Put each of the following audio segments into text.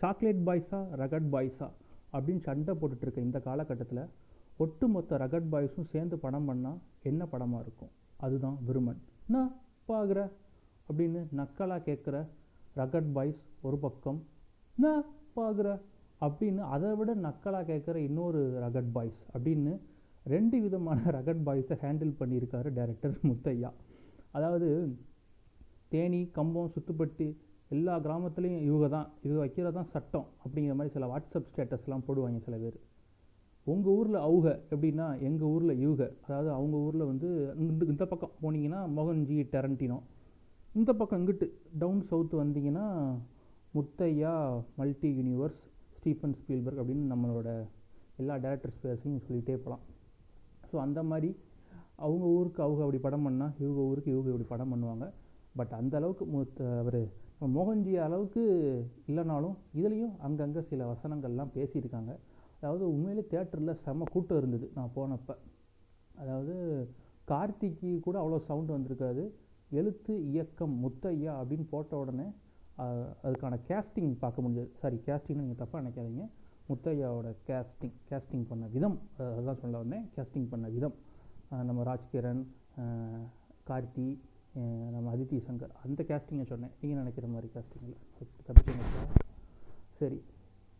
Chocolate பாய்ஸா rugged பாய்ஸா அப்படின்னு சண்டை போட்டுட்ருக்க இந்த காலகட்டத்தில் ஒட்டுமொத்த ரகட் பாய்ஸும் சேர்ந்து படம் பண்ணால் என்ன படமாக இருக்கும்? அதுதான் விருமன். நான் பார்க்குற அப்படின்னு நக்கலாக கேட்குற ரகட் பாய்ஸ் ஒரு பக்கம். நான் பார்க்குற அப்படின்னு அதை விட நக்கலாக கேட்குற இன்னொரு ரகட் பாய்ஸ் அப்படின்னு ரெண்டு விதமான ரகட் பாய்ஸை ஹேண்டில் பண்ணியிருக்காரு டைரக்டர் முத்தையா. அதாவது தேனி கம்பம் சுத்துப்பட்டி எல்லா கிராமத்துலேயும் இவங்க தான் இது வைக்கிறது தான் சட்டம் அப்படிங்கிற மாதிரி சில வாட்ஸ்அப் ஸ்டேட்டஸ்லாம் போடுவாங்க சில பேர். உங்கள் ஊரில் அவுக எப்படின்னா எங்கள் ஊரில் இவுக அதாவது அவங்க ஊரில் வந்து இந்த இந்த பக்கம் போனீங்கன்னா மோகன்ஜி டெரண்டினோ இந்த பக்கம் இங்கிட்டு டவுன் சவுத் வந்தீங்கன்னா Muthaiya multi universe Stephen Spielberg அப்படின்னு நம்மளோட எல்லா டேரக்டர்ஸ் பேர்ஸையும் சொல்லிகிட்டே போகலாம். ஸோ அந்த மாதிரி அவங்க ஊருக்கு அவங்க அப்படி படம் பண்ணால் இவங்க ஊருக்கு இவங்க இப்படி படம் பண்ணுவாங்க. பட் அந்த அளவுக்கு மூத்த அவர் மோகன்ஜி அளவுக்கு இல்லைனாலும் இதுலேயும் அங்கங்கே சில வசனங்கள்லாம் பேசியிருக்காங்க. அதாவது உண்மையிலே தேட்டரில் செம்ம கூட்டம் இருந்தது நான் போனப்போ. அதாவது கார்த்திக்கு கூட அவ்வளோ சவுண்டு வந்திருக்காது. எழுத்து இயக்கம் முத்தையா அப்படின்னு போட்ட உடனே அதுக்கான கேஸ்டிங் பார்க்க முடிஞ்சது. சாரி கேஸ்டிங்னு நீங்கள் தப்பாக நினைக்காதீங்க. முத்தையாவோட கேஸ்டிங் கேஸ்டிங் பண்ண விதம் அதுதான் சொல்ல வந்தேன். கேஸ்டிங் பண்ண விதம். நம்ம ராஜ்கிரண் கார்த்தி நம்ம அதித்தி சங்கர். அந்த கேஸ்டிங்கை சொன்னேன். நீங்கள் நினைக்கிற மாதிரி கேஸ்டிங்கில் தப்பிச்சு சரி.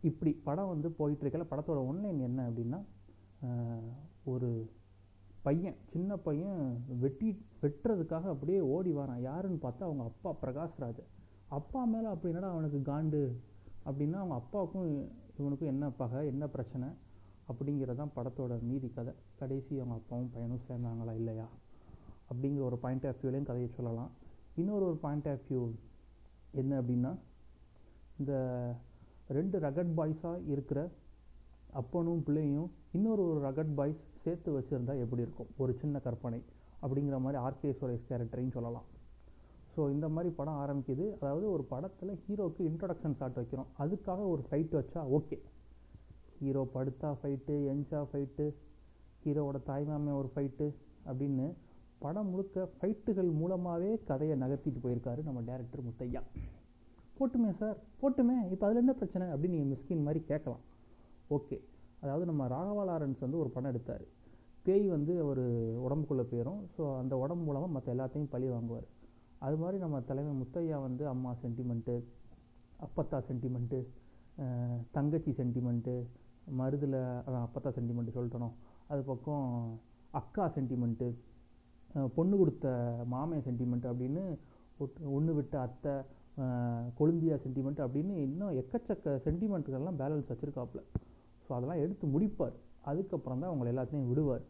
இப்படி படம் வந்து போயிட்டுருக்கல படத்தோட ஒன்லைன் என்ன அப்படின்னா ஒரு பையன் சின்ன பையன் வெட்டி வெட்டுறதுக்காக அப்படியே ஓடி வரான். யாருன்னு பார்த்தா அவங்க அப்பா பிரகாஷ்ராஜ் அப்பா மேலே அப்படி என்னடா அவனுக்கு காண்டு? அப்படின்னா அவங்க அப்பாவுக்கும் இவனுக்கும் என்ன பகை என்ன பிரச்சனை? அப்படிங்கிறதான் படத்தோட மீதி கதை. கடைசி அவங்க அப்பாவும் பையனும் சேர்ந்தாங்களா இல்லையா? அப்படிங்கிற ஒரு பாயிண்ட் ஆஃப் வியூலையும் கதையை சொல்லலாம். இன்னொரு ஒரு பாயிண்ட் ஆஃப் வியூ என்ன அப்படின்னா இந்த ரெண்டு ரகட் பாய்ஸாக இருக்கிற அப்பனும் பிள்ளையும் இன்னொரு ஒரு ரகட் பாய்ஸ் சேர்த்து வச்சுருந்தா எப்படி இருக்கும்? ஒரு சின்ன கற்பனை அப்படிங்கிற மாதிரி ஆர்கே சுரேஷ் கேரக்டரையும் சொல்லலாம். ஸோ இந்த மாதிரி படம் ஆரம்பிக்குது. அதாவது ஒரு படத்தில் ஹீரோக்கு இன்ட்ரொடக்ஷன் ஷாட் வைக்கிறோம். அதுக்காக ஒரு ஃபைட் வச்சா ஓகே ஹீரோ படுத்தா ஃபைட்டு எஞ்சா ஃபைட்டு ஹீரோவோட தாய்மாமே ஒரு ஃபைட்டு அப்படின்னு படம் முழுக்க ஃபைட்டுகள் மூலமாகவே கதையை நகர்த்திட்டு போயிருக்காரு நம்ம டேரக்டர் முத்தையா. போட்டுமே சார் போட்டுமே. இப்போ அதில் என்ன பிரச்சனை அப்படின்னு நீங்கள் மிஸ்கின் மாதிரி கேட்கலாம். ஓகே அதாவது நம்ம ராகவா லாரன்ஸ் வந்து ஒரு படம் எடுத்தார். பேய் வந்து ஒரு உடம்புக்குள்ளே போயிடும் ஸோ அந்த உடம்பு மூலமாக மற்ற எல்லாத்தையும் பழி வாங்குவார். அது மாதிரி நம்ம தலைமை முத்தையா வந்து அம்மா சென்டிமெண்ட்டு அப்பத்தா சென்டிமெண்ட்டு தங்கச்சி சென்டிமெண்ட்டு மருதில் அதான் அப்பத்தா சென்டிமெண்ட்டு சொல்லிட்டணும் அது பக்கம் அக்கா சென்டிமெண்ட்டு பொண்ணு கொடுத்த மாமே சென்டிமெண்ட் அப்படின்னு ஒன்று விட்ட அத்தை கொழுந்தியா சென்டிமெண்ட் அப்படின்னு இன்னும் எக்கச்சக்க சென்டிமெண்ட்டுகள்லாம் பேலன்ஸ் வச்சுருக்காப்புல. ஸோ அதெல்லாம் எடுத்து முடிப்பார். அதுக்கப்புறம் தான் அவங்களை எல்லாத்தையும் விடுவார்.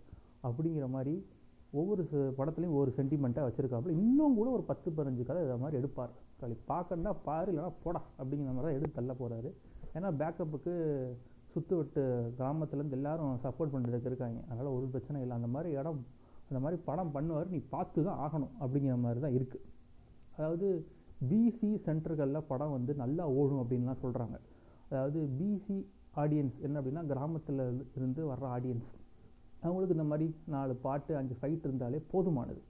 அப்படிங்கிற மாதிரி ஒவ்வொரு ச- படத்துலையும் ஒவ்வொரு சென்டிமெண்ட்டாக வச்சுருக்காப்புல. இன்னும் கூட ஒரு பத்து பதினஞ்சு கதை இதை மாதிரி எடுப்பார். களி பார்க்கண்டா பாரு இல்லைன்னா போடா அப்படிங்கிற மாதிரி தான் எடுத்து தள்ள போகிறாரு ஏன்னா பேக்கப்புக்கு சுற்று விட்டு கிராமத்துலேருந்து எல்லாரும் சப்போர்ட் பண்ணுறதுக்கு இருக்காங்க. அதனால் ஒரு பிரச்சனை இல்லை. அந்த மாதிரி இடம் அந்த மாதிரி படம் பண்ணுவார் நீ பார்த்து தான் ஆகணும் அப்படிங்கிற மாதிரி தான் இருக்குது அதாவது பிசி சென்டர்களில் படம் வந்து நல்லா ஓடும் அப்படின்லாம் சொல்கிறாங்க அதாவது பிசி ஆடியன்ஸ் என்ன அப்படின்னா கிராமத்தில் இருந்து வர்ற ஆடியன்ஸ் அவங்களுக்கு இந்த மாதிரி நாலு பாட்டு அஞ்சு ஃபைட் இருந்தாலே போதுமானது.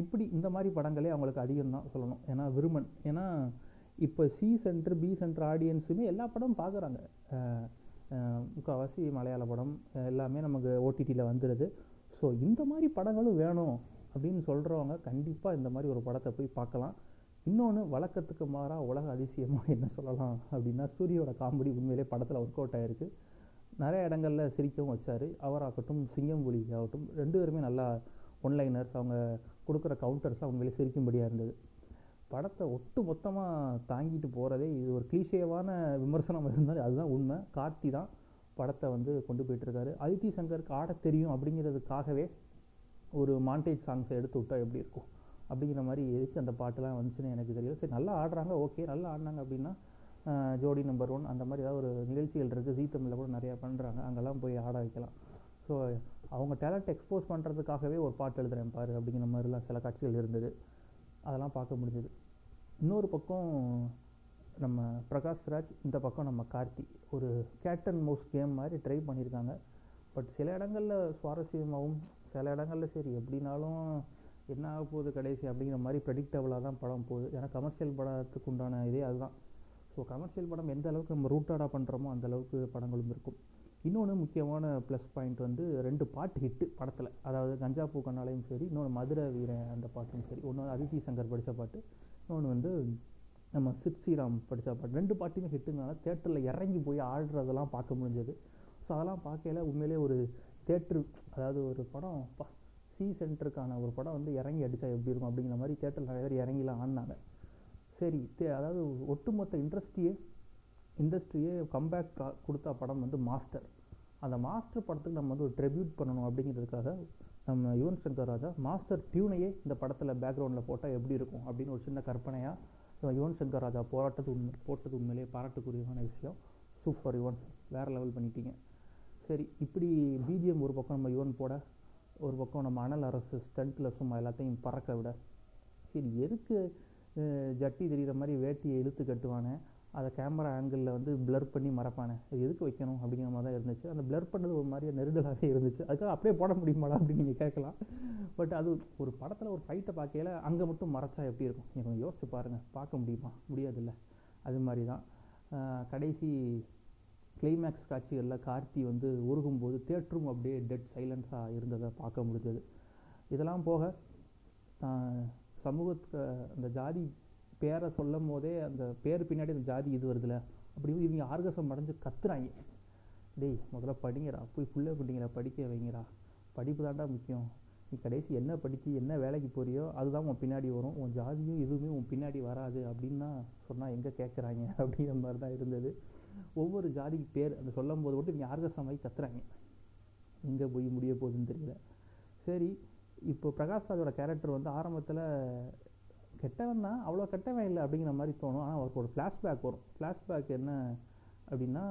இப்படி இந்த மாதிரி படங்களே அவங்களுக்கு அதிகம் தான் சொல்லணும். ஏன்னா விருமன் ஏன்னா இப்போ சி சென்டர் பி சென்டர் ஆடியன்ஸுமே எல்லா படமும் பார்க்குறாங்க முக்கால்வாசி மலையாள படம் எல்லாமே நமக்கு ஓடிடியில் வந்துடுது ஸோ இந்த மாதிரி படங்களும் வேணும் அப்படின்னு சொல்கிறவங்க கண்டிப்பாக இந்த மாதிரி ஒரு படத்தை போய் பார்க்கலாம். இன்னொன்று வழக்கத்துக்கு மாறாக உலக அதிசயமாக என்ன சொல்லலாம் அப்படின்னா சூரியோட காமெடி உண்மையிலே படத்தில் ஒர்க் அவுட் ஆகிருக்கு நிறைய இடங்களில் சிரிக்கவும் வச்சார். அவராகட்டும் சிங்கம்புலி ஆகட்டும் ரெண்டு பேருமே நல்லா ஒன்லைனர்ஸ் அவங்க கொடுக்குற கவுண்டர்ஸ்லாம் உண்மையிலே சிரிக்கும்படியாக இருந்தது. படத்தை ஒட்டு மொத்தமாக தாங்கிட்டு போகிறதே இது ஒரு கிளீஷேவான விமர்சனம் இருந்தாலும் அதுதான் உண்மை. கார்த்தி தான். படத்தை வந்து கொண்டு போயிட்டுருக்காரு. அதித்தி சங்கருக்கு ஆடத் தெரியும் அப்படிங்கிறதுக்காகவே ஒரு மாண்டேஜ் சாங்ஸை எடுத்து விட்டா எப்படி இருக்கும்? அப்படிங்கிற மாதிரி எதுக்கு அந்த பாட்டுலாம் வந்துச்சுன்னு எனக்கு தெரியல. சரி நல்லா ஆடுறாங்க ஓகே நல்லா ஆடினாங்க அப்படின்னா ஜோடி நம்பர் ஒன் அந்த மாதிரி ஏதாவது ஒரு நிகழ்ச்சிகள் இருக்குது ஜீ தமிழில் கூட நிறையா பண்ணுறாங்க அங்கெல்லாம் போய் ஆட வைக்கலாம். ஸோ அவங்க டேலண்ட் எக்ஸ்போஸ் பண்ணுறதுக்காகவே ஒரு பாட்டு எழுதுறேன் பாரு அப்படிங்கிற மாதிரிலாம் சில காட்சிகள் இருந்தது. அதெல்லாம் பார்க்க முடிஞ்சது. இன்னொரு பக்கம் நம்ம பிரகாஷ் ராஜ் இந்த பக்கம் நம்ம கார்த்தி. ஒரு கேட் அண்ட் மவுஸ் கேம் மாதிரி ட்ரை பண்ணியிருக்காங்க. பட் சில இடங்களில் சுவாரஸ்யமாகவும் சில இடங்களில் சரி எப்படினாலும் என்ன ஆக போகுது கடைசி அப்படிங்கிற மாதிரி ப்ரெடிக்டபுளாக தான் படம் போகுது. ஏன்னா கமர்ஷியல் படத்துக்கு உண்டான இதே அதுதான். ஸோ கமர்ஷியல் படம் எந்த அளவுக்கு நம்ம ரூட்டடாக பண்ணுறோமோ அந்த அளவுக்கு படங்களும் இருக்கும். இன்னொன்று முக்கியமான ப்ளஸ் பாயிண்ட் வந்து ரெண்டு பாட்டு ஹிட்டு படத்தில். அதாவது கஞ்சா பூ கண்ணாலையும் சரி இன்னொன்று மதுரை வீரன் அந்த பாட்டும் சரி ஒன்று அதித்தி சங்கர் படித்த பாட்டு இன்னொன்று வந்து நம்ம சித் ஸ்ரீராம் படித்த பாட்டு. ரெண்டு பாட்டுமே ஹிட்டுனால தேட்டரில் இறங்கி போய் ஆடுறதெல்லாம் பார்க்க முடிஞ்சது. ஸோ அதெல்லாம் பார்க்கையில உண்மையிலே ஒரு தேட்ரு அதாவது ஒரு படம் சி சென்டருக்கான ஒரு படம் வந்து இறங்கி அடித்தா எப்படி இருக்கும் அப்படிங்கிற மாதிரி தேட்டரில் நிறைய பேர் இறங்கிலாம் ஆடினாங்க. சரி தே அதாவது ஒட்டுமொத்த இண்டஸ்ட்ரியே இண்டஸ்ட்ரியே கம்பேக் கொடுத்த படம் வந்து மாஸ்டர் அந்த மாஸ்டர் படத்துக்கு நம்ம வந்து ஒரு ட்ரிபியூட் பண்ணணும் அப்படிங்கிறதுக்காக நம்ம யுவன் சங்கர் ராஜா மாஸ்டர் டியூனையே இந்த படத்தில் பேக்ரவுண்டில் போட்டால் எப்படி இருக்கும் அப்படின்னு ஒரு சின்ன கற்பனையாக யுவன் சங்கர் ராஜா போராட்டது உண்மை போட்டது உண்மையிலேயே பாராட்டுக்குரியமான விஷயம். சூப்பர் யுவன். வேறு லெவல் பண்ணிட்டீங்க. சரி இப்படி பிஜிஎம் ஒரு பக்கம் நம்ம யுவன் போட ஒரு பக்கம் நம்ம அனல் அரசு ஸ்டண்ட்டில் சும்மா எல்லாத்தையும் பறக்க விட. சரி எதுக்கு ஜட்டி தெரிகிற மாதிரி வேட்டியை இழுத்து கட்டுவானே? அதை கேமரா ஆங்கிளில் வந்து பிளர் பண்ணி மறப்பானே. இது எதுக்கு வைக்கணும் அப்படிங்கிற மாதிரி தான் இருந்துச்சு. அந்த பிளர் பண்ணது ஒரு மாதிரியே நெருடலாகவே இருந்துச்சு. அதுக்காக அப்படியே போட முடியுமாடா அப்படின்னு நீங்கள் கேட்கலாம். பட் அது ஒரு படத்தில் ஒரு ஃபைட்டை பார்க்கையில அங்கே மட்டும் மறைச்சா எப்படி இருக்கும்? நீங்கள் யோசிச்சு பாருங்கள் பார்க்க முடியுமா? முடியாதுல்ல. அது மாதிரி தான். கடைசி கிளைமேக்ஸ் காட்சிகளில் கார்த்தி வந்து உருகும்போது தேட்டரும் அப்படியே டெட் சைலன்ஸாக இருந்ததை பார்க்க முடிஞ்சது. இதெல்லாம் போக சமூகத்துக்கு அந்த ஜாதி பேரை சொல்லும் போதே அந்த பேர் பின்னாடி அந்த ஜாதி இது வருதுல்ல அப்படி இவங்க ஆர்கசம் அடைஞ்சு கத்துறாங்க. டேய் முதல்ல படிங்கடா போய் புள்ள பிடிங்கடா படிக்க வைங்கடா. படிப்பு தாண்டா முக்கியம். நீ கடைசி என்ன படித்து என்ன வேலைக்கு போறியோ அதுதான் உன் பின்னாடி வரும். உன் ஜாதியும் எதுவுமே உன் பின்னாடி வராது அப்படின்னா சொன்னால் எங்கே கேட்குறாங்க அப்படிங்கிற மாதிரி தான் இருந்தது. ஒவ்வொரு ஜாதிக்கு பேர் அந்த சொல்லும் போது மட்டும் இவங்க ஆர்கசமாகி கத்துறாங்க. எங்கே போய் முடிய போகுதுன்னு தெரியல. சரி இப்போ பிரகாஷ் ராஜோட கேரக்டர் வந்து ஆரம்பத்தில் கெட்டவன் தான் அவ்வளோ கெட்டவன் இல்லை அப்படிங்கிற மாதிரி தோணும். ஆனால் அவருக்கு ஒரு ஃப்ளாஷ்பேக் வரும். ஃப்ளாஷ்பேக் என்ன அப்படின்னா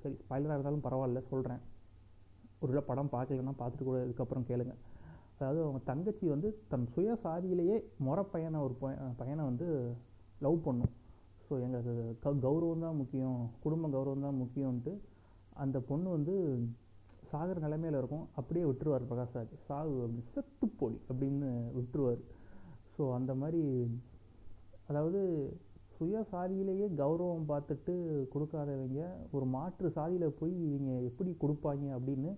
சரி ஸ்பாய்லராக இருந்தாலும் பரவாயில்ல சொல்கிறேன் ஒரு படம் பார்க்கலன்னா பார்த்துட்டு கூட இதுக்கப்புறம் கேளுங்க. அதாவது அவங்க தங்கச்சி வந்து தன் சுய சாதியிலேயே முறை பையனை ஒரு பையனை வந்து லவ் பண்ணும். ஸோ எங்களுக்கு க கௌரவம் தான் முக்கியம் குடும்ப கௌரவம் தான் முக்கியம்ன்ட்டு அந்த பொண்ணு வந்து சாகிற நிலைமையில் இருக்கும். அப்படியே விட்டுருவார் பிரகாஷ்ராஜ். சாகு அப்படி செத்து போடி அப்படின்னு விட்டுருவார். ஸோ அந்த மாதிரி அதாவது சுய சாதியிலேயே கௌரவம் பார்த்துட்டு கொடுக்காதவங்க ஒரு மாற்று சாதியில் போய் இவங்க எப்படி கொடுப்பாங்க அப்படின்னு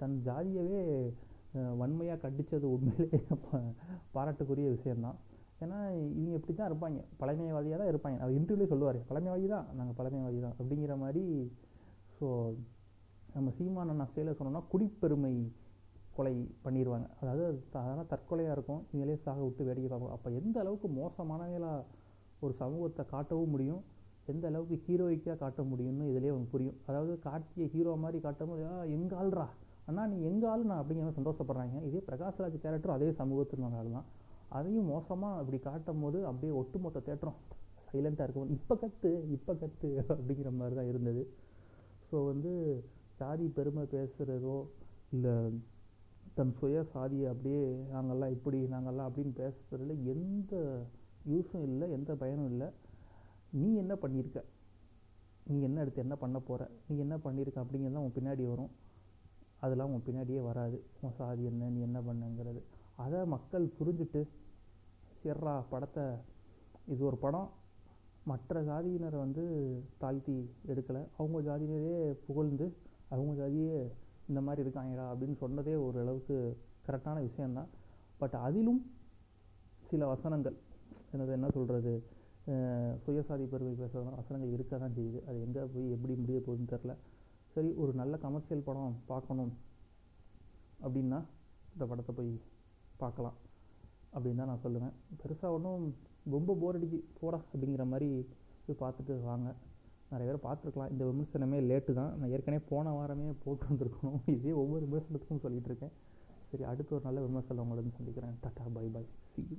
தன் ஜாதியவே வன்மையாக கண்டித்தது உண்மையிலே பாராட்டுக்குரிய விஷயந்தான் ஏன்னா இவங்க இப்படி தான் இருப்பாங்க. பழமைவாதியாக தான் இருப்பாங்க. அவர் இன்டர்வியூலே சொல்லுவார். பழமைவாதி தான். நாங்கள் பழமைவாதி தான். அப்படிங்கிற மாதிரி ஸோ நம்ம சீமான நான் செயலை சொன்னோம்னா குடிப்பெருமை கொலை பண்ணிடுவாங்க அதாவது அதெல்லாம் தற்கொலையாக இருக்கும். இவங்களே சாக விட்டு வேடிக்கை பார்ப்போம். அப்போ எந்த அளவுக்கு மோசமானவங்களாக ஒரு சமூகத்தை காட்டவும் முடியும்? எந்த அளவுக்கு ஹீரோயிக்காக காட்ட முடியும்னு இதிலே அவங்க புரியும். அதாவது கார்த்தியை ஹீரோ மாதிரி காட்டும்போது எங்கள் ஆள்ரா அண்ணா நீ எங்கள் ஆள் நான் அப்படிங்கிற மாதிரி சந்தோஷப்படுறாங்க. இதே பிரகாஷ்ராஜ் கேரக்டரும் அதே சமூகத்தில் ஆள் தான் அதையும் மோசமாக அப்படி காட்டும் போது அப்படியே ஒட்டுமொத்த தேட்டரும் சைலண்ட்டாக இருக்கும். இப்போ கற்று இப்போ கற்று அப்படிங்கிற மாதிரி தான் இருந்தது. ஸோ வந்து ஜாதி பெருமை பேசுகிறதோ இல்லை தன் சுய சாதியை அப்படியே நாங்கள்லாம் இப்படி நாங்கள்லாம் அப்படின்னு பேசுகிறதுல எந்த யூஸும் இல்லை எந்த பயனும் இல்லை. நீ என்ன பண்ணியிருக்க? நீ என்ன எடுத்து என்ன பண்ண போகிற நீ என்ன பண்ணியிருக்க அப்படிங்கிறது தான் உன் பின்னாடி வரும். அதெல்லாம் உன் பின்னாடியே வராது. உன் சாதி என்ன நீ என்ன பண்ணுங்கிறது? அதை மக்கள் புரிஞ்சுட்டு சிறா படத்தை. இது ஒரு படம். மற்ற ஜாதியினரை வந்து தாழ்த்தி எடுக்கலை. அவங்க ஜாதியினரே புகழ்ந்து அவங்க ஜாதியே இந்த மாதிரி இருக்காங்கடா அப்படின்னு சொன்னதே ஓரளவுக்கு கரெக்டான விஷயந்தான் பட் அதிலும் சில வசனங்கள் என்னது என்ன சொல்கிறது சுயசாதி பெருமை பேசுகிற வசனங்கள் இருக்க தான் செய்யுது. அது எங்கே போய் எப்படி முடிய போகுதுன்னு தெரில சரி ஒரு நல்ல கமர்ஷியல் படம் பார்க்கணும் அப்படின்னா இந்த படத்தை போய் பார்க்கலாம் அப்படின்னு தான் நான் சொல்லுவேன். பெருசாக ஒன்றும் ரொம்ப போர் அடிக்கு போடா அப்படிங்கிற மாதிரி போய் பார்த்துட்டு வாங்க. நிறைய பேர் பார்த்துருக்கலாம். இந்த விமர்சனமே லேட்டு தான். நான் ஏற்கனவே போன வாரமே போட்டு வந்திருக்கணும். இதே ஒவ்வொரு விமர்சனத்துக்கும் சொல்லிகிட்டு இருக்கேன். சரி அடுத்து ஒரு நல்ல விமர்சனம் உங்களை சந்திக்கிறேன். Tata bye bye see you